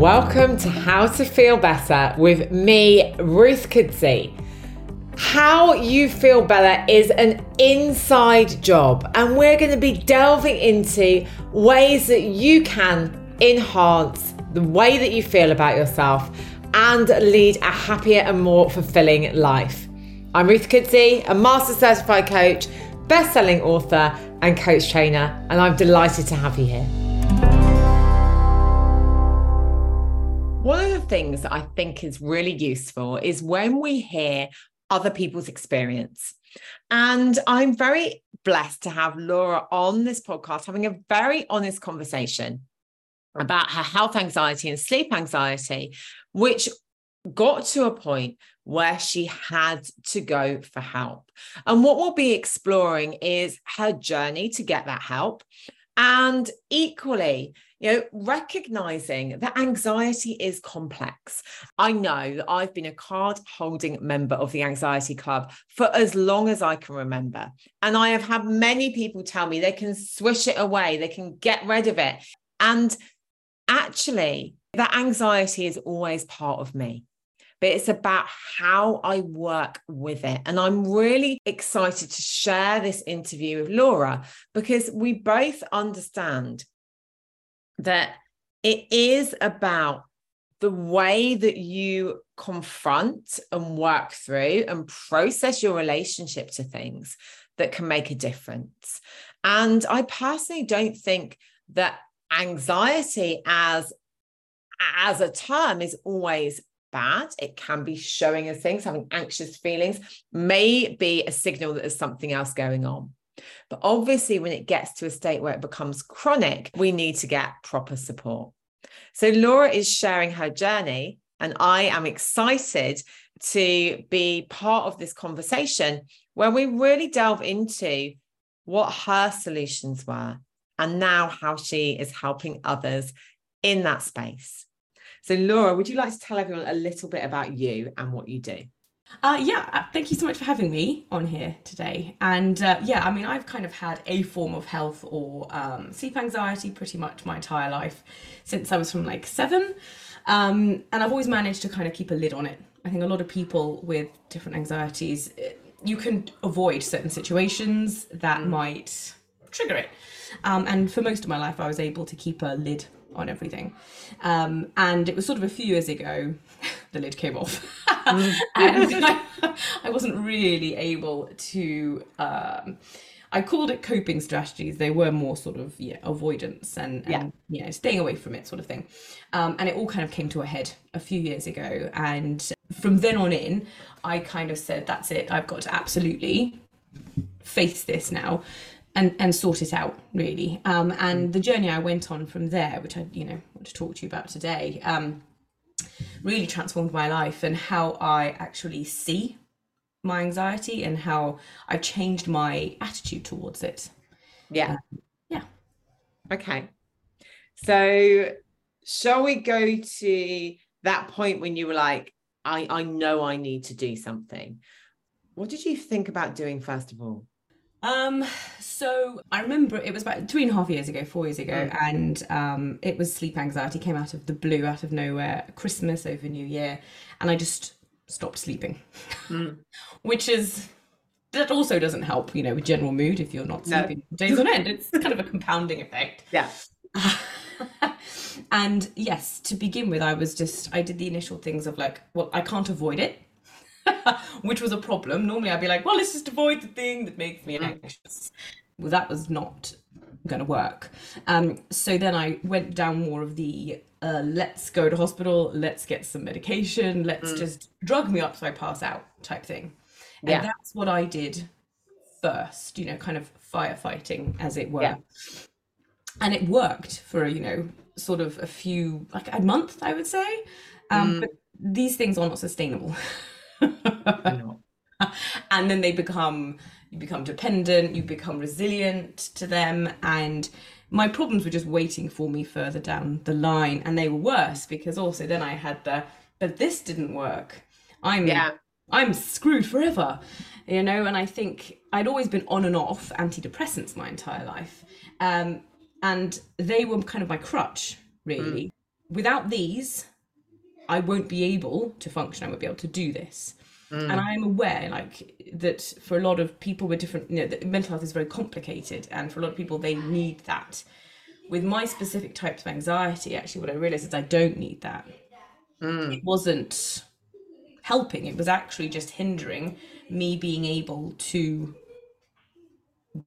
Welcome to How to Feel Better with me, Ruth Kudzi. How you feel better is an inside job, and we're going to be delving into ways that you can enhance the way that you feel about yourself and lead a happier and more fulfilling life. I'm Ruth Kudzi, a master certified coach, best selling author, and coach trainer, and I'm delighted to have you here. One of the things that I think is really useful is when we hear other people's experience. And I'm very blessed to have Laura on this podcast having a very honest conversation about her health anxiety and sleep anxiety, which got to a point where she had to go for help. And what we'll be exploring is her journey to get that help. And equally, you know, recognizing that anxiety is complex. I know that I've been a card holding member of the Anxiety Club for as long as I can remember. And I have had many people tell me they can swish it away, they can get rid of it. And actually, that anxiety is always part of me but it's about how I work with it. And I'm really excited to share this interview with Laura because we both understand that it is about the way that you confront and work through and process your relationship to things that can make a difference. And I personally don't think that anxiety as as a term is always bad. It can be showing us things, having anxious feelings may be a signal that there's something else going on. But obviously, when it gets to a state where it becomes chronic, we need to get proper support. So, Laura is sharing her journey, and I am excited to be part of this conversation where we really delve into what her solutions were and now how she is helping others in that space. So, Laura, would you like to tell everyone a little bit about you and what you do? Uh, yeah, uh, thank you so much for having me on here today. And uh, yeah, I mean, I've kind of had a form of health or um, sleep anxiety pretty much my entire life since I was from like seven. Um, and I've always managed to kind of keep a lid on it. I think a lot of people with different anxieties, uh, you can avoid certain situations that mm. might trigger it. Um, and for most of my life, I was able to keep a lid on everything. Um, and it was sort of a few years ago, the lid came off. And I, I, wasn't really able to. Um, I called it coping strategies. They were more sort of yeah, avoidance and, and yeah. you know staying away from it sort of thing. Um, and it all kind of came to a head a few years ago. And from then on in, I kind of said, "That's it. I've got to absolutely face this now." and and sort it out really um, and the journey i went on from there which i you know want to talk to you about today um, really transformed my life and how i actually see my anxiety and how i've changed my attitude towards it. Yeah. Um, yeah. Okay. So shall we go to that point when you were like i i know i need to do something. What did you think about doing first of all um, so I remember it was about three and a half years ago, four years ago, mm. and um, it was sleep anxiety came out of the blue, out of nowhere, Christmas over New Year, and I just stopped sleeping, mm. which is that also doesn't help, you know, with general mood if you're not sleeping no. days on end. It's kind of a compounding effect. Yeah. and yes, to begin with, I was just I did the initial things of like, well, I can't avoid it which was a problem. Normally I'd be like, well, let's just avoid the thing that makes me mm. anxious. Well, that was not going to work. Um, so then I went down more of the uh, let's go to hospital, let's get some medication, let's mm. just drug me up so I pass out type thing. And yeah. that's what I did first, you know, kind of firefighting as it were. Yeah. And it worked for, you know, sort of a few, like a month, I would say. Um, mm. But these things are not sustainable. and then they become you become dependent you become resilient to them. And my problems were just waiting for me further down the line. And they were worse because also then i had the but this didn't work. I'm yeah. I'm screwed forever you know? And i think i'd always been on and off antidepressants my entire life. Um, and they were kind of my crutch really. Mm. without these, I won't be able to function. I won't be able to do this. Mm. And I'm aware, like, that for a lot of people with different, you know, mental health is very complicated, and for a lot of people, they need that. With my specific types of anxiety, actually, what I realized is I don't need that. Mm. It wasn't helping; it was actually just hindering me being able to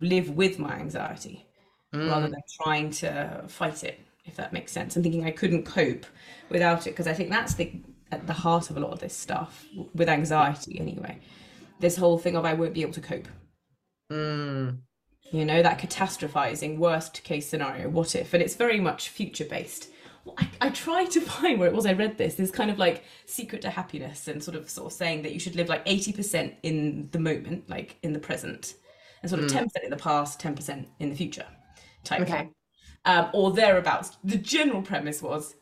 live with my anxiety mm. rather than trying to fight it if that makes sense and thinking i couldn't cope without it because i think that's the at the heart of a lot of this stuff with anxiety anyway this whole thing of i won't be able to cope mm. you know that catastrophizing worst case scenario what if and it's very much future based I, I tried to find where it was I read this, this kind of like secret to happiness and sort of sort of saying that you should live like 80% in the moment, like in the present, and sort of mm. 10% in the past, 10% in the future type okay. thing. Um, or thereabouts. The general premise was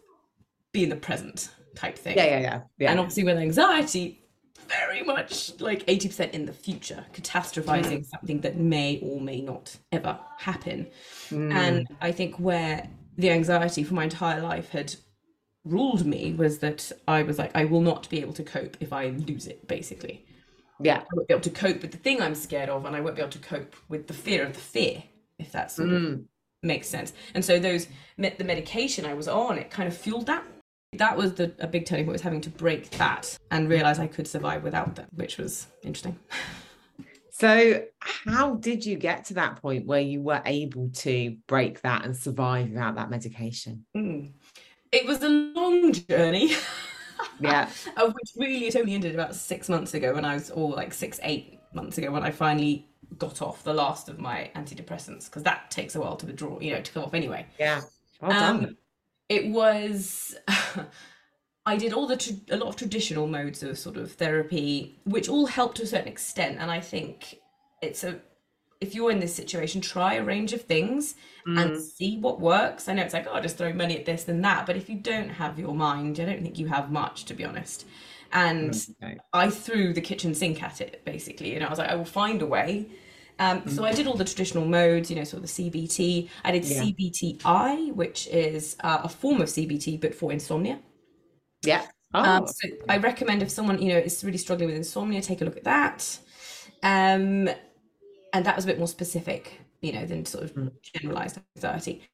be in the present type thing. Yeah, yeah, yeah. yeah. And obviously with anxiety, very much like 80% in the future, catastrophizing mm. something that may or may not ever happen. Mm. And I think where the anxiety for my entire life had ruled me was that I was like, I will not be able to cope if I lose it, basically. Yeah. I won't be able to cope with the thing I'm scared of, and I won't be able to cope with the fear of the fear, if that sort mm. Makes sense. And so those the medication I was on, it kind of fueled that. That was the a big turning point was having to break that and realize I could survive without that, which was interesting. So, how did you get to that point where you were able to break that and survive without that medication? Mm. It was a long journey. yeah. of which really it only ended about six months ago when I was, or like six, eight months ago when I finally got off the last of my antidepressants because that takes a while to withdraw, you know, to come off anyway. Yeah. Well um, it was. I did all the tra- a lot of traditional modes of sort of therapy, which all help to a certain extent. And I think it's a if you're in this situation, try a range of things mm. and see what works. I know it's like, oh, just throw money at this and that, but if you don't have your mind, I don't think you have much, to be honest. And okay. I threw the kitchen sink at it basically, and I was like, I will find a way. Um, mm. So I did all the traditional modes, you know, sort of the CBT. I did yeah. CBTI, which is uh, a form of CBT but for insomnia. Yeah. Um, oh. Um, so I recommend if someone you know is really struggling with insomnia, take a look at that. Um, and that was a bit more specific, you know, than sort of mm. generalized anxiety.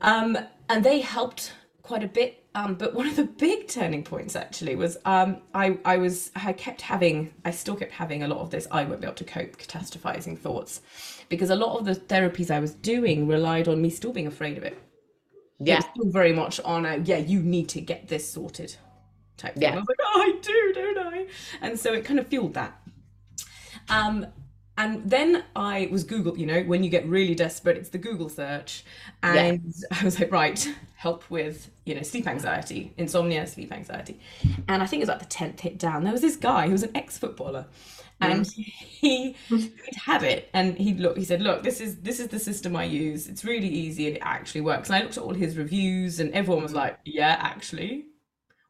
Um, and they helped quite a bit. Um, but one of the big turning points actually was um, I I was I kept having I still kept having a lot of this I won't be able to cope catastrophizing thoughts because a lot of the therapies I was doing relied on me still being afraid of it yeah still very much on a yeah you need to get this sorted type thing. yeah I was like oh I do don't I and so it kind of fueled that um and then I was Google, you know, when you get really desperate, it's the Google search. And yeah. I was like, right, help with, you know, sleep anxiety, insomnia, sleep anxiety. And I think it was like the 10th hit down. There was this guy who was an ex footballer and he he'd had it and he look he said look this is this is the system i use it's really easy and it actually works and i looked at all his reviews and everyone was like yeah actually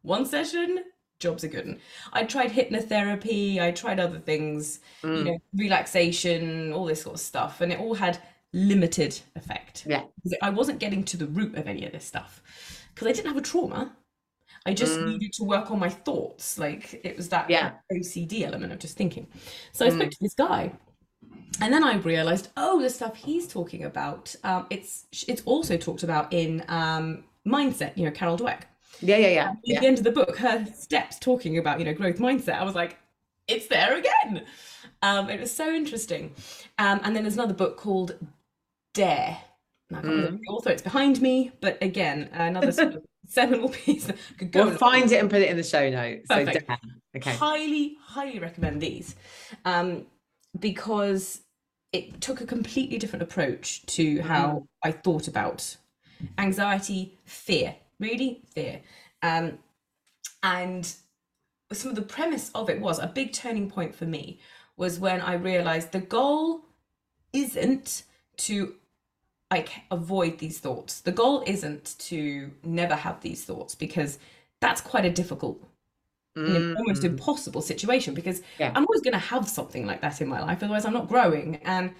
one session jobs are good i tried hypnotherapy i tried other things mm. you know relaxation all this sort of stuff and it all had limited effect yeah i wasn't getting to the root of any of this stuff because i didn't have a trauma I just mm. needed to work on my thoughts. Like it was that yeah. OCD element of just thinking. So I spoke mm. to this guy, and then I realized, oh, the stuff he's talking about, um, it's it's also talked about in um, Mindset. You know, Carol Dweck. Yeah, yeah, yeah. At yeah. the end of the book, her steps talking about you know growth mindset. I was like, it's there again. Um, it was so interesting. Um, and then there's another book called Dare. I can't mm. remember the author. It's behind me, but again, another sort of seminal piece. Could go we'll find it and put it in the show notes. Perfect. So okay. Highly, highly recommend these um, because it took a completely different approach to how mm. I thought about anxiety, fear, really fear. Um, and some of the premise of it was a big turning point for me was when I realized the goal isn't to like avoid these thoughts. The goal isn't to never have these thoughts because that's quite a difficult mm. almost impossible situation because yeah. I'm always going to have something like that in my life otherwise I'm not growing and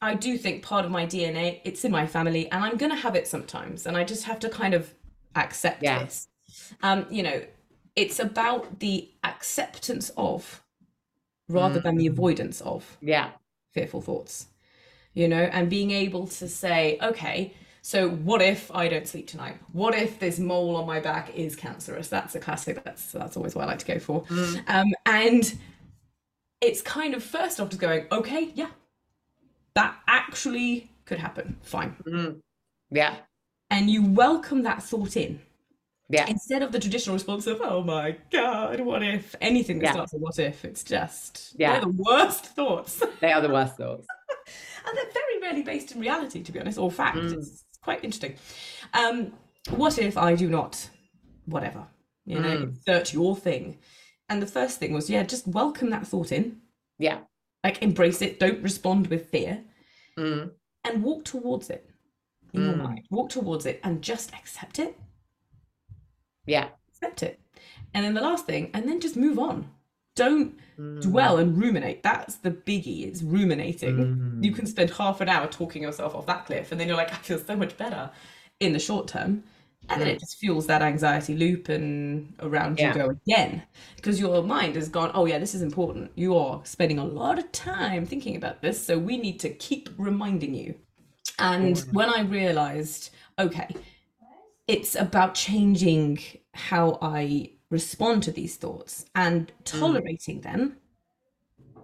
I do think part of my DNA it's in my family and I'm going to have it sometimes and I just have to kind of accept Yeah. this. Um, you know, it's about the acceptance of rather than the Mm. avoidance of Yeah. fearful thoughts. You know, and being able to say, okay, so what if I don't sleep tonight? What if this mole on my back is cancerous? That's a classic. That's that's always what I like to go for. Mm. Um, and it's kind of first off just going, okay, yeah, that actually could happen. Fine. Mm. Yeah. And you welcome that thought in Yeah. instead of the traditional response of, oh my God, what if? Anything that Yeah. starts with what if, it's just, Yeah. they're the worst thoughts. They are the worst thoughts. and they're very rarely based in reality, to be honest, or fact. Mm. It's quite interesting. Um, what if I do not, whatever, you know, Mm. insert your thing? And the first thing was, yeah, just welcome that thought in, Yeah. like embrace it, don't respond with fear, Mm. and walk towards it in your Mm. mind. Walk towards it and just accept it, Yeah. accept it. And then the last thing, and then just move on. Don't Mm. dwell and ruminate. That's the biggie. It's ruminating. Mm. You can spend half an hour talking yourself off that cliff, and then you're like, I feel so much better in the short term. And then Mm. it just fuels that anxiety loop, and around Yeah. you go again because your mind has gone, Oh, yeah, this is important. You are spending a lot of time thinking about this, so we need to keep reminding you. And Mm. when I realized, okay, it's about changing how I respond to these thoughts and tolerating them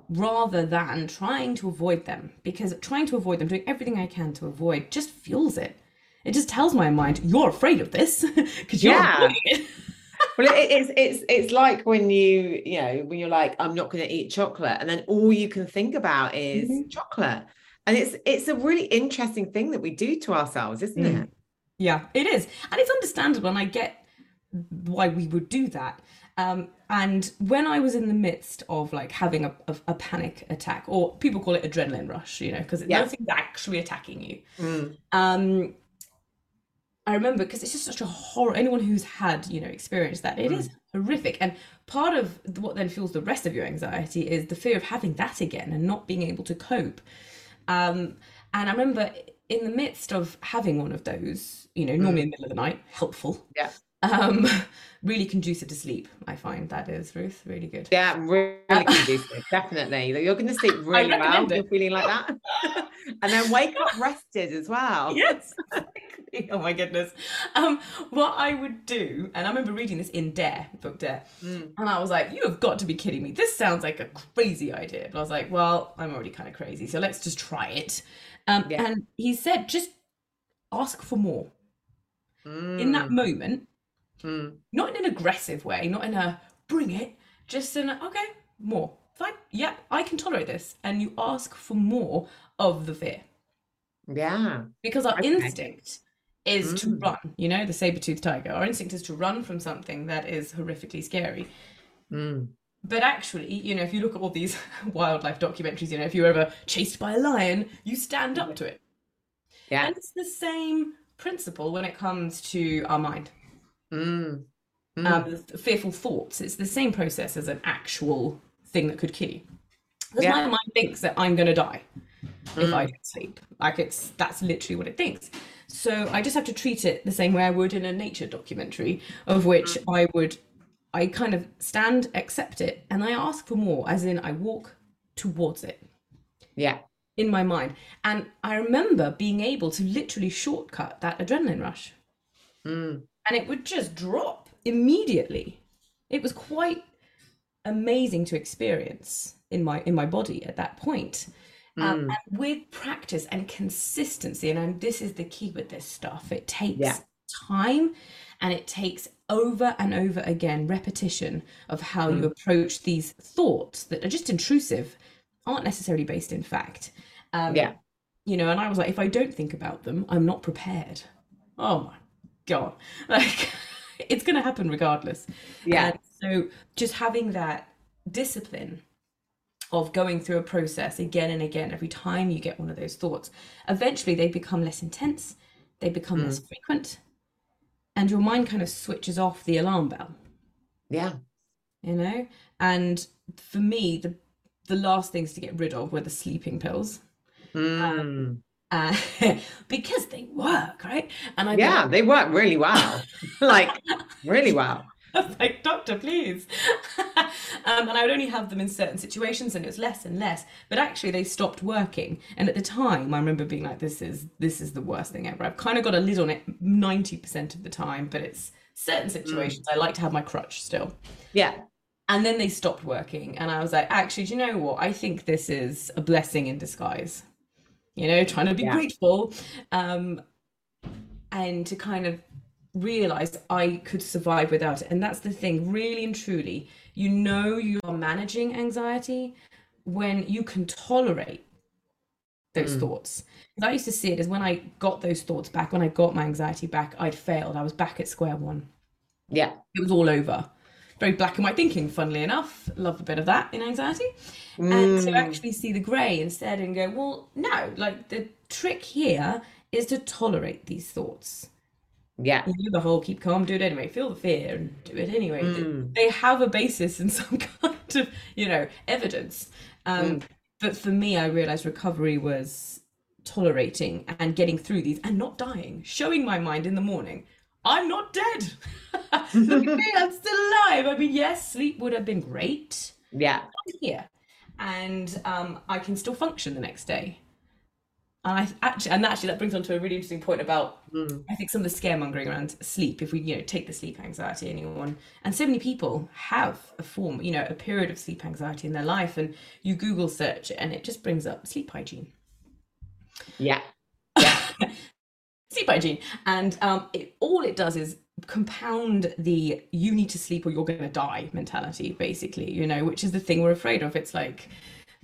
rather than trying to avoid them because trying to avoid them doing everything i can to avoid just fuels it it just tells my mind you're afraid of this because you're Yeah. avoiding it Well, it, it's it's it's like when you you know when you're like I'm not going to eat chocolate, and then all you can think about is Mhm. chocolate, and it's it's a really interesting thing that we do to ourselves, isn't Mm. it? Yeah, it is. And it's understandable, and I get why we would do that. Um, and when I was in the midst of like having a, a, a panic attack, or people call it adrenaline rush, you know, because Yeah. nothing's actually attacking you. Mm. Um, I remember because it's just such a horror. Anyone who's had, you know, experienced that, it is horrific. And part of what then fuels the rest of your anxiety is the fear of having that again and not being able to cope. Um, and I remember in the midst of having one of those, you know, normally in the middle of the night, helpful. Yeah. Um, really conducive to sleep. I find that is Ruth really good. Yeah, really conducive, definitely. You're going to sleep really well. recommend You're feeling like that, and then wake up rested as well. yes. exactly. Oh my goodness. Um, what I would do, and I remember reading this in Dare, book Dare, Mm. and I was like, you have got to be kidding me. This sounds like a crazy idea. But I was like, well, I'm already kind of crazy, so let's just try it. Um, Yeah. And he said, just ask for more. In that Mm. moment, Mm. not in an aggressive way, not in a bring it, just in a, okay, more. Fine. Yeah, I can tolerate this. And you ask for more of the fear Yeah. because our Okay. instinct is to Mm. run you know the saber-toothed tiger our instinct is to run from something that is horrifically scary Mm. but actually you know if you look at all these wildlife documentaries you know if you're ever chased by a lion you stand up to it Yeah. and it's the same principle when it comes to our mind Mm. Mm. um, fearful thoughts it's the same process as an actual thing that could kill you because Yeah. my mind thinks that i'm going to die if I Mm. don't sleep. Like it's that's literally what it thinks. So I just have to treat it the same way I would in a nature documentary, of which Mm. I would I kind of stand, accept it, and I ask for more, as in I walk towards it Yeah. in my mind. And I remember being able to literally shortcut that adrenaline rush. Mm. And it would just drop immediately. It was quite amazing to experience in my in my body at that point. Um, Mm. and with practice and consistency, and um, this is the key with this stuff, it takes Yeah. time and it takes over and over again repetition of how you approach these thoughts that are just intrusive, aren't necessarily based in fact. Um, Yeah. You know, and I was like, if I don't think about them, I'm not prepared. Oh my God. Like, it's going to happen regardless. Yeah. And so just having that discipline of going through a process again and again every time you get one of those thoughts, eventually they become less intense, they become less frequent, and your mind kind of switches off the alarm bell, Yeah. you know? And for me, the the last things to get rid of were the sleeping pills. Mm. Uh, because they work, right? And I yeah, they work really well. like really well. I was like, doctor, please. um, and I would only have them in certain situations, and it was less and less. But actually, they stopped working. And at the time, I remember being like, "This is this is the worst thing ever." I've kind of got a lid on it ninety percent of the time, but it's certain situations I like to have my crutch still. Yeah. And then they stopped working, and I was like, "Actually, do you know what? I think this is a blessing in disguise." You know, trying to be Yeah. grateful, um, and to kind of realize I could survive without it. And that's the thing, really and truly, you know you are managing anxiety when you can tolerate those Mm. thoughts. 'Cause I used to see it as when I got those thoughts back, when I got my anxiety back, I'd failed. I was back at square one. Yeah. It was all over. Very black and white thinking, funnily enough. Love a bit of that in anxiety. And to Mm. actually see the grey instead and go, well, no, like the trick here is to tolerate these thoughts Yeah. you do the whole keep calm, do it anyway, feel the fear and do it anyway. Mm. They have a basis in some kind of, you know, evidence. Um, Mm. But for me, I realized recovery was tolerating and getting through these and not dying, showing my mind in the morning, I'm not dead. Look at me, I'm still alive. I mean, yes, sleep would have been great. Yeah. I'm here. And um, I can still function the next day. And I actually, and actually, that brings on to a really interesting point about Mm. I think some of the scaremongering around sleep, if we you know take the sleep anxiety, anyone, and so many people have a form, you know, a period of sleep anxiety in their life, and you Google search it, and it just brings up sleep hygiene, Yeah. Sleep hygiene, and um, it, all it does is compound the "you need to sleep or you're going to die" mentality, basically, you know, which is the thing we're afraid of. It's like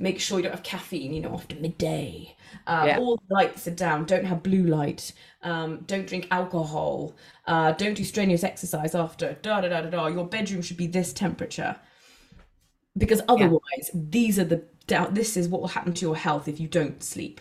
make sure you don't have caffeine, you know, after midday. Uh, Yeah. All the lights are down. Don't have blue light. Um, don't drink alcohol. Uh, don't do strenuous exercise after. Da da da da da. Your bedroom should be this temperature. Because otherwise, these are the doubt. This is what will happen to your health if you don't sleep.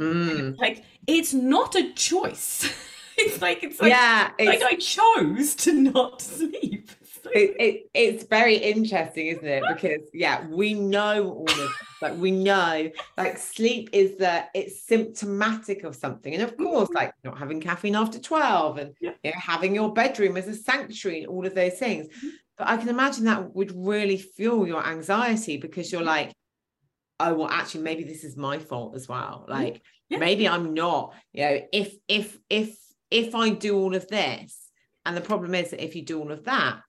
Mm. Like it's not a choice. it's like it's like, Yeah. like I chose to not sleep. It's it, it, it's very interesting, isn't it? Because yeah, we know all of this. Like we know, like sleep is the it's symptomatic of something, and of mm-hmm. course, like not having caffeine after twelve, and Yeah. you know, having your bedroom as a sanctuary, and all of those things. Mm-hmm. But I can imagine that would really fuel your anxiety because you're mm-hmm. like, oh well, actually, maybe this is my fault as well. Like Yeah. maybe I'm not. You know, if if if if I do all of this, and the problem is that if you do all of that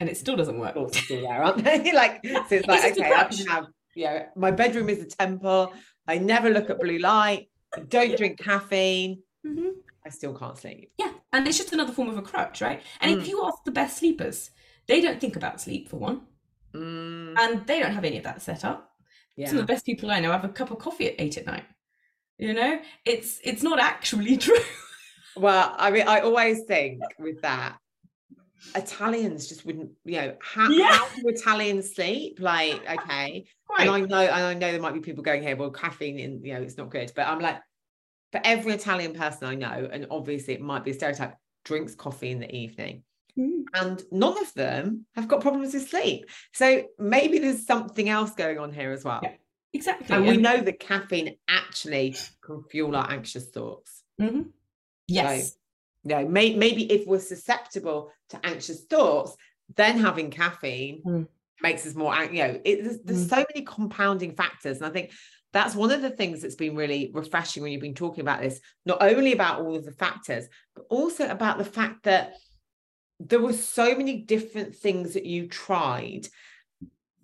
and it still doesn't work. still there, aren't they? like, so it's like, It's okay, I can have, you know, my bedroom is a temple. I never look at blue light. I don't drink caffeine. Mhm. I still can't sleep. Yeah, and it's just another form of a crutch, right? And if Mm. you ask the best sleepers, they don't think about sleep for one, Mm, and they don't have any of that set up. Yeah. Some of the best people I know have a cup of coffee at eight at night. You know, it's it's not actually true. Well, I mean, I always think with that, Italians just wouldn't, you know, how, Yeah. how do Italians sleep? Like, okay. And I know, and I know there might be people going here, well, caffeine in, you know, it's not good. But I'm like, for every Italian person I know, and obviously it might be a stereotype, drinks coffee in the evening. Mm. and none of them have got problems with sleep. So maybe there's something else going on here as well. Yeah, Exactly. And we know that caffeine actually can fuel our anxious thoughts. Mhm. Yes. You know, may, maybe if we're susceptible to anxious thoughts, then having caffeine Mm. makes us more, you know, it, there's, there's so many compounding factors. And I think that's one of the things that's been really refreshing when you've been talking about this, not only about all of the factors, but also about the fact that there were so many different things that you tried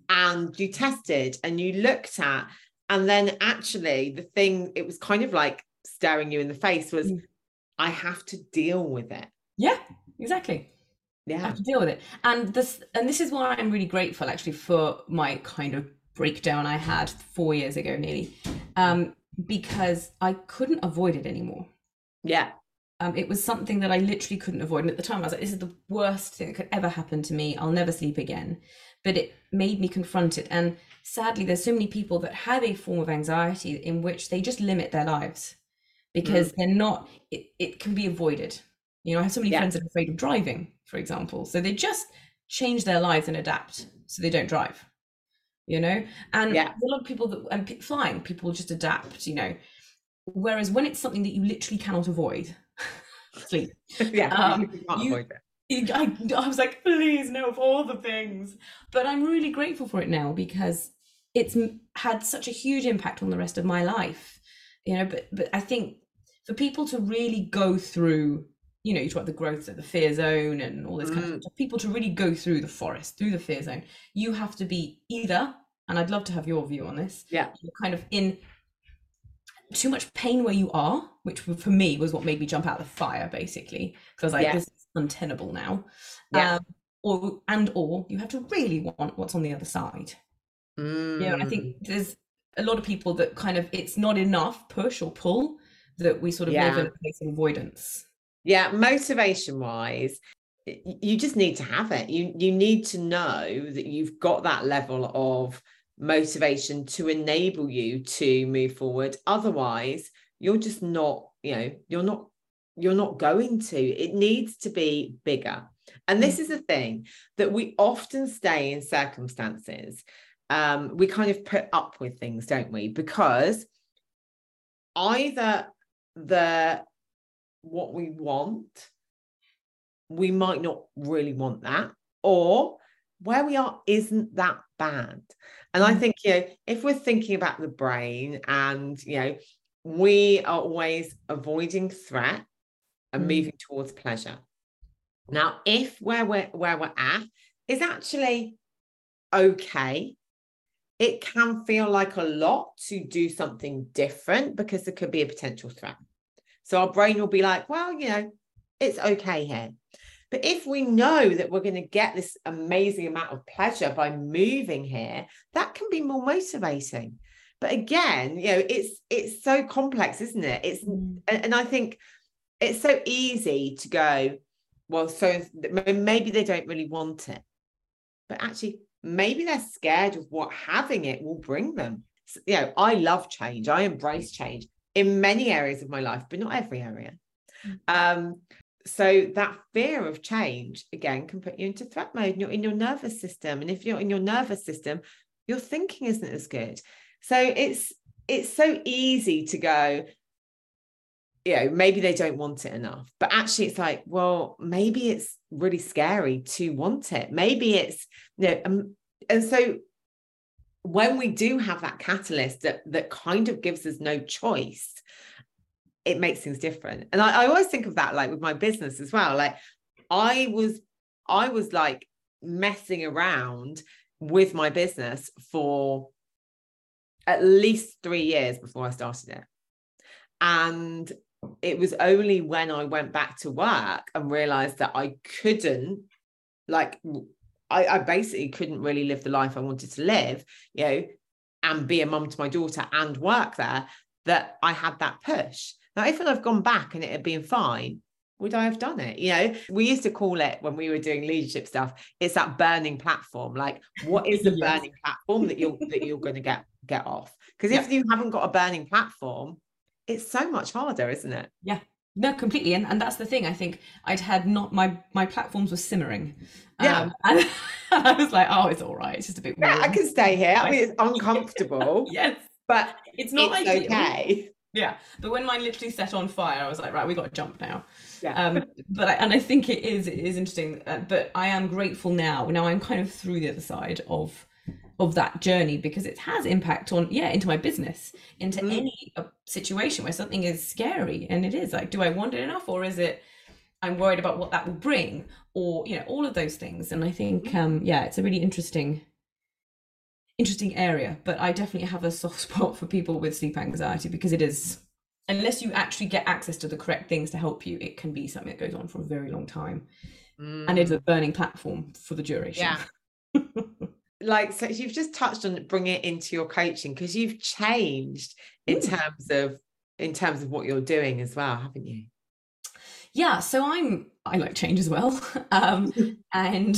and you tested and you looked at. And then actually, the thing, it was kind of like staring you in the face was, Mm. I have to deal with it. Yeah. Exactly. Yeah. have to deal with it and this and this is why i'm really grateful actually for my kind of breakdown i had four years ago nearly um because i couldn't avoid it anymore Yeah. Um it was something that i literally couldn't avoid. And at the time i was like this is the worst thing that could ever happen to me. I'll never sleep again. But it made me confront it. And sadly there's so many people that have a form of anxiety in which they just limit their lives because they're not it, it can be avoided. You know i have so many Yeah. friends that are afraid of driving for example. So they just change their lives and adapt so they don't drive you know? And Yeah. a lot of people that and flying people just adapt you know whereas when it's something that you literally cannot avoid sleep. yeah, Um, you can't you- avoid it. I, I was like, please, no, of all the things. But I'm really grateful for it now because it's had such a huge impact on the rest of my life. You know, but but I think for people to really go through, you know, you talk about the growth of the fear zone and all this kind of Mm. stuff. People to really go through the forest, through the fear zone, you have to be either, and I'd love to have your view on this. Yeah. You're kind of in too much pain where you are, which for me was what made me jump out of the fire, basically, because I was like, Yeah. this is untenable now. Yeah. Um, or and or you have to really want what's on the other side. Yeah, and I Mm. think there's a lot of people that kind of it's not enough push or pull that we sort of live in a place of avoidance. Yeah, motivation wise, you just need to have it. You you need to know that you've got that level of motivation to enable you to move forward. Otherwise, you're just not, you know, you're not you're not going to. It needs to be bigger. And this is the thing that we often stay in circumstances. Um, we kind of put up with things, don't we? Because either the what we want, we might not really want that, or where we are isn't that bad. And I Mm. think, you know, if we're thinking about the brain and, you know, we are always avoiding threat and Mm. moving towards pleasure. Now, if where we're where we're at is actually okay, it can feel like a lot to do something different because there could be a potential threat. So our brain will be like, well, you know, it's okay here. But if we know that we're going to get this amazing amount of pleasure by moving here, that can be more motivating. But again, you know, it's it's so complex, isn't it? It's Mm. and, I think it's so easy to go, well, so maybe they don't really want it. But actually, maybe they're scared of what having it will bring them. S- You know, I love change. I embrace change in many areas of my life, but not every area. Mm. Um, so that fear of change again can put you into threat mode. And you're in your nervous system, and if you're in your nervous system, your thinking isn't as good. So it's it's so easy to go, you know, maybe they don't want it enough. But actually, it's like, well, maybe it's really scary to want it. Maybe it's, you know, um, and so when we do have that catalyst that that kind of gives us no choice, it makes things different. And I, I always think of that like with my business as well. Like I was, I was like messing around with my business for at least three years before I started it. And it was only when I went back to work and realized that I couldn't, like, I, I basically couldn't really live the life I wanted to live, you know, and be a mum to my daughter and work there, that I had that push. Now, if I'd have gone back and it had been fine, would I have done it? You know, we used to call it when we were doing leadership stuff, it's that burning platform. Like, what is the Yes. burning platform that you're that you're going to get get off? Because if you haven't got a burning platform, it's so much harder, isn't it? Yeah. No, completely, and and that's the thing. I think I'd had not my my platforms were simmering. Yeah. um, and, I was like, oh, it's all right. It's just a bit. Yeah, I can stay here. I mean, it's uncomfortable, Yes, but it's not like it's ideal. okay. Yeah, but when mine literally set on fire, I was like, right, we got to jump now. Yeah. Um, but I, and I think it is it is interesting. Uh, but I am grateful now. Now I'm kind of through the other side of of that journey because it has impact on yeah into my business into Mm. any uh, situation where something is scary and it is like do I want it enough or is it I'm worried about what that will bring or you know all of those things and I think um yeah it's a really interesting interesting area but I definitely have a soft spot for people with sleep anxiety because it is unless you actually get access to the correct things to help you it can be something that goes on for a very long time. And it's a burning platform for the duration. Yeah. like so you've just touched on bringing it into your coaching because you've changed in Mm. terms of in terms of what you're doing as well haven't you? Yeah so i'm i like change as well. Um and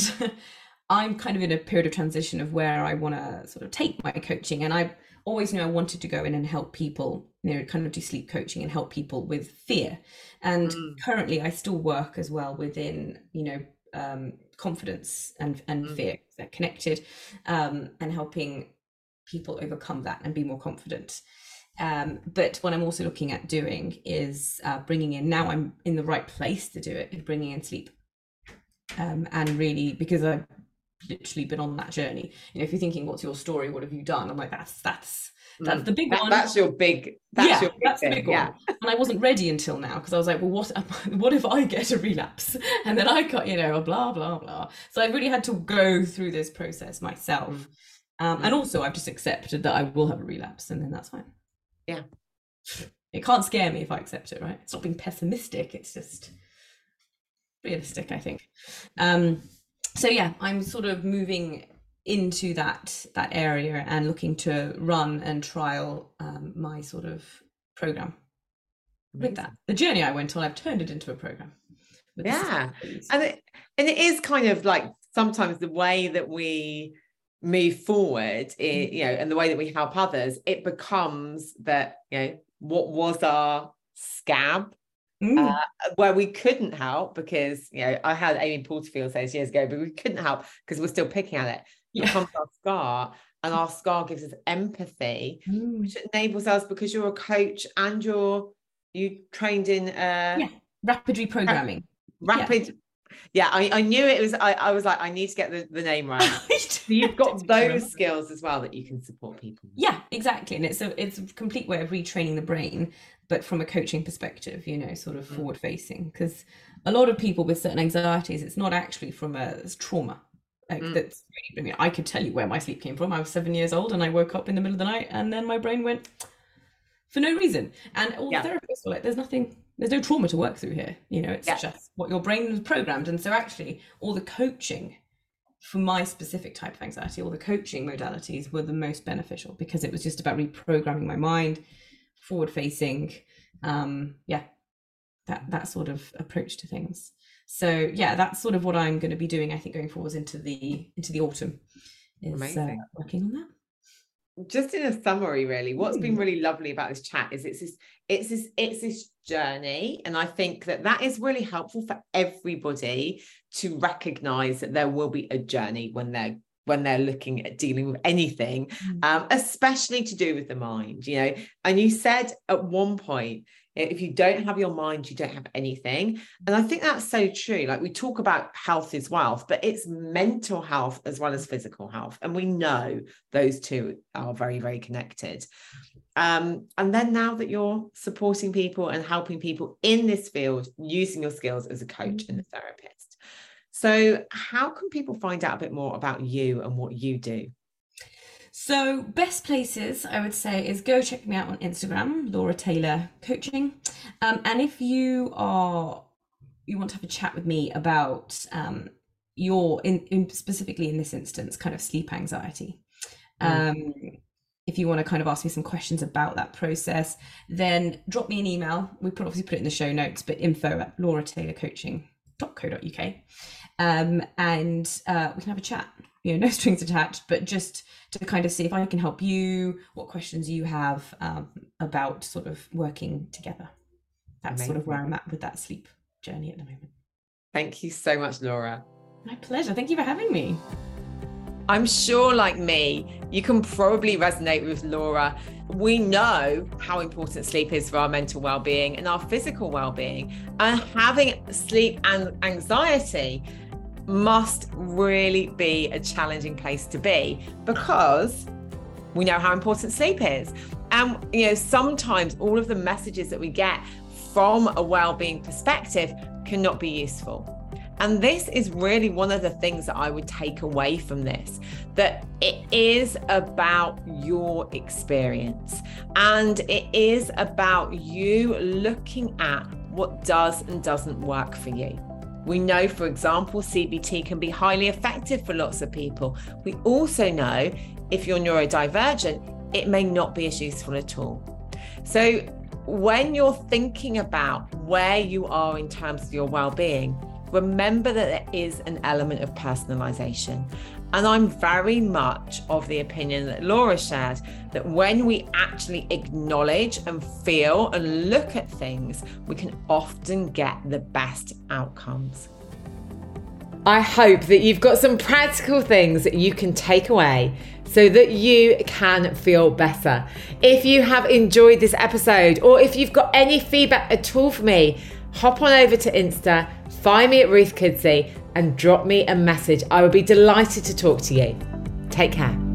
i'm kind of in a period of transition of where i want to sort of take my coaching and i always knew i wanted to go in and help people you know kind of do sleep coaching and help people with fear and Mm. currently i still work as well within you know um confidence and and Mm. fear they're connected um and helping people overcome that and be more confident Um, but what I'm also looking at doing is uh, bringing in, now I'm in the right place to do it, bringing in sleep. Um, and really, because I've literally been on that journey, you know, if you're thinking, what's your story? What have you done? I'm like, that's, that's, that's mm. the big that, one. That's your big. That's yeah, your big that's thing. the big one. And I wasn't ready until now because I was like, well, what? What if I get a relapse? And then I got, you know, blah blah blah. So I really had to go through this process myself. Mm. Um, and also, I've just accepted that I will have a relapse, and then that's fine. Yeah. It can't scare me if I accept it, right? It's not being pessimistic. It's just realistic, I think. Um, so yeah, I'm sort of moving into that that area and looking to run and trial um, my sort of program Amazing. with that. The journey I went on, I've turned it into a program. Yeah, and it and it is kind of like sometimes the way that we move forward, it, you know, and the way that we help others, it becomes that you know what was our scab Mm. Uh, where we couldn't help because you know I had Amy Porterfield say years ago, but we couldn't help because we're still picking at it. Yeah. Becomes our scar, and our scar gives us empathy, mm. which enables us because you're a coach and you're you trained in uh, yeah. rapid reprogramming. Rapid yeah I, I knew it was I, I was like I need to get the, the name right so you've got those skills as well that you can support people yeah exactly and it's a it's a complete way of retraining the brain but from a coaching perspective you know sort of mm. forward facing because a lot of people with certain anxieties it's not actually from a trauma like mm. that's I mean I could tell you where my sleep came from I was seven years old and I woke up in the middle of the night and then my brain went for no reason and all yeah. the therapists were like there's nothing there's no trauma to work through here you know it's yeah. just what your brain was programmed and so actually all the coaching for my specific type of anxiety all the coaching modalities were the most beneficial because it was just about reprogramming my mind forward facing um yeah that that sort of approach to things. So yeah that's sort of what i'm going to be doing i think going forwards into the into the autumn is uh, working on that. Just in a summary really what's been really lovely about this chat is it's this it's this it's this journey and i think that that is really helpful for everybody to recognize that there will be a journey when they're when they're looking at dealing with anything mm. um, especially to do with the mind you know and you said at one point if you don't have your mind, you don't have anything. And I think that's so true. Like we talk about health is wealth, but it's mental health as well as physical health. And we know those two are very, very connected. Um, and then now that you're supporting people and helping people in this field, using your skills as a coach and a therapist. So, how can people find out a bit more about you and what you do? So, best places I would say is go check me out on Instagram, Laura Taylor Coaching. Um, and if you are you want to have a chat with me about um, your in, in, specifically in this instance kind of sleep anxiety. Mm. Um, if you want to kind of ask me some questions about that process, then drop me an email. We put obviously put it in the show notes, but info at laurataylorcoaching.co.uk. Um, and uh, we can have a chat you know no strings attached but just to kind of see if i can help you what questions you have um, about sort of working together. That's Amazing. sort of where i'm at with that sleep journey at the moment. Thank you so much laura. My pleasure. Thank you for having me. I'm sure like me you can probably resonate with laura. We know how important sleep is for our mental well-being and our physical well-being. And having sleep and anxiety must really be a challenging place to be because we know how important sleep is. And, you know, sometimes all of the messages that we get from a well-being perspective cannot be useful. And this is really one of the things that I would take away from this that it is about your experience and it is about you looking at what does and doesn't work for you. We know, for example, CBT can be highly effective for lots of people. We also know if you're neurodivergent, it may not be as useful at all. So, when you're thinking about where you are in terms of your well being, remember that there is an element of personalization. And I'm very much of the opinion that Laura shares that when we actually acknowledge and feel and look at things, we can often get the best outcomes. I hope that you've got some practical things that you can take away so that you can feel better. If you have enjoyed this episode or if you've got any feedback at all for me, hop on over to Insta, find me at Ruth Kudzi and drop me a message. I would be delighted to talk to you. Take care.